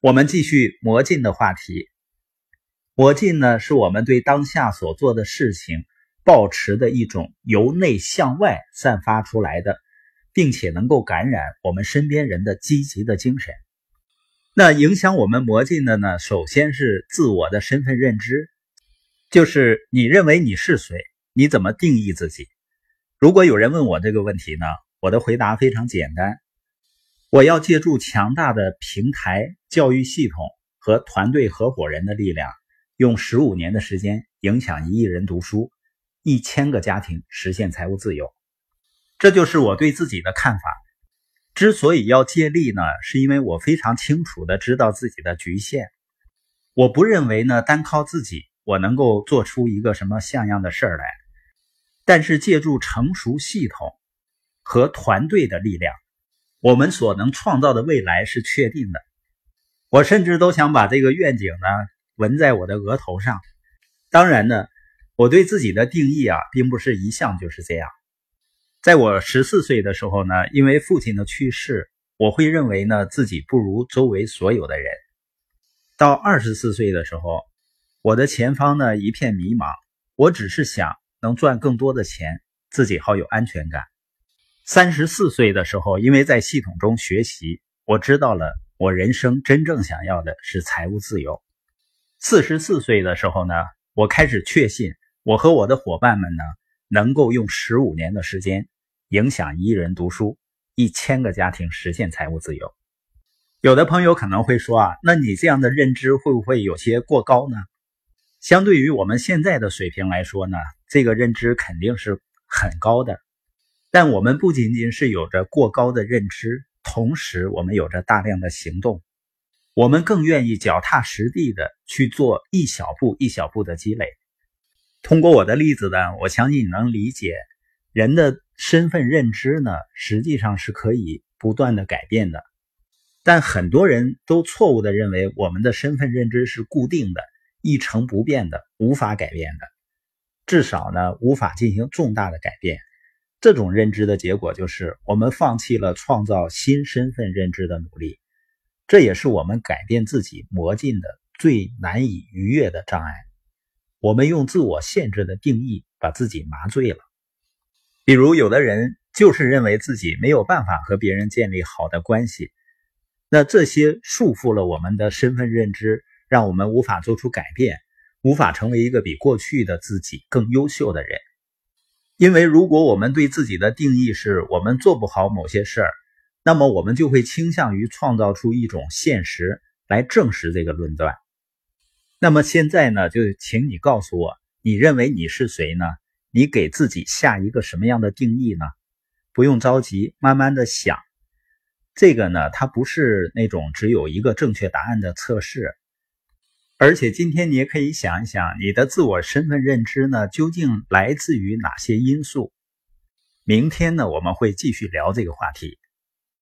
我们继续魔镜的话题。魔镜呢，是我们对当下所做的事情保持的一种由内向外散发出来的，并且能够感染我们身边人的积极的精神。那影响我们魔镜的呢，首先是自我的身份认知，就是你认为你是谁，你怎么定义自己？如果有人问我这个问题呢，我的回答非常简单。我要借助强大的平台、教育系统和团队合伙人的力量，用十五年的时间影响一亿人读书，一千个家庭实现财务自由。这就是我对自己的看法。之所以要借力呢，是因为我非常清楚的知道自己的局限。我不认为呢，单靠自己我能够做出一个什么像样的事儿来。但是借助成熟系统和团队的力量。我们所能创造的未来是确定的。我甚至都想把这个愿景呢纹在我的额头上。当然呢，我对自己的定义啊，并不是一向就是这样。在我十四岁的时候呢，因为父亲的去世，我会认为呢自己不如周围所有的人。到二十四岁的时候，我的前方呢一片迷茫，我只是想能赚更多的钱，自己好有安全感。三十四岁的时候，因为在系统中学习，我知道了我人生真正想要的是财务自由。四十四岁的时候呢，我开始确信我和我的伙伴们呢，能够用十五年的时间影响一人读书，一千个家庭实现财务自由。有的朋友可能会说啊，那你这样的认知会不会有些过高呢？相对于我们现在的水平来说呢，这个认知肯定是很高的。但我们不仅仅是有着过高的认知，同时我们有着大量的行动，我们更愿意脚踏实地的去做一小步一小步的积累。通过我的例子呢，我相信你能理解，人的身份认知呢，实际上是可以不断的改变的。但很多人都错误的认为我们的身份认知是固定的、一成不变的、无法改变的，至少呢，无法进行重大的改变。这种认知的结果就是，我们放弃了创造新身份认知的努力，这也是我们改变自己魔镜的最难以逾越的障碍。我们用自我限制的定义把自己麻醉了。比如，有的人就是认为自己没有办法和别人建立好的关系，那这些束缚了我们的身份认知，让我们无法做出改变，无法成为一个比过去的自己更优秀的人。因为如果我们对自己的定义是我们做不好某些事儿，那么我们就会倾向于创造出一种现实来证实这个论断。那么现在呢，就请你告诉我，你认为你是谁呢？你给自己下一个什么样的定义呢？不用着急，慢慢的想。这个呢，它不是那种只有一个正确答案的测试。而且今天你也可以想一想，你的自我身份认知呢，究竟来自于哪些因素？明天呢，我们会继续聊这个话题。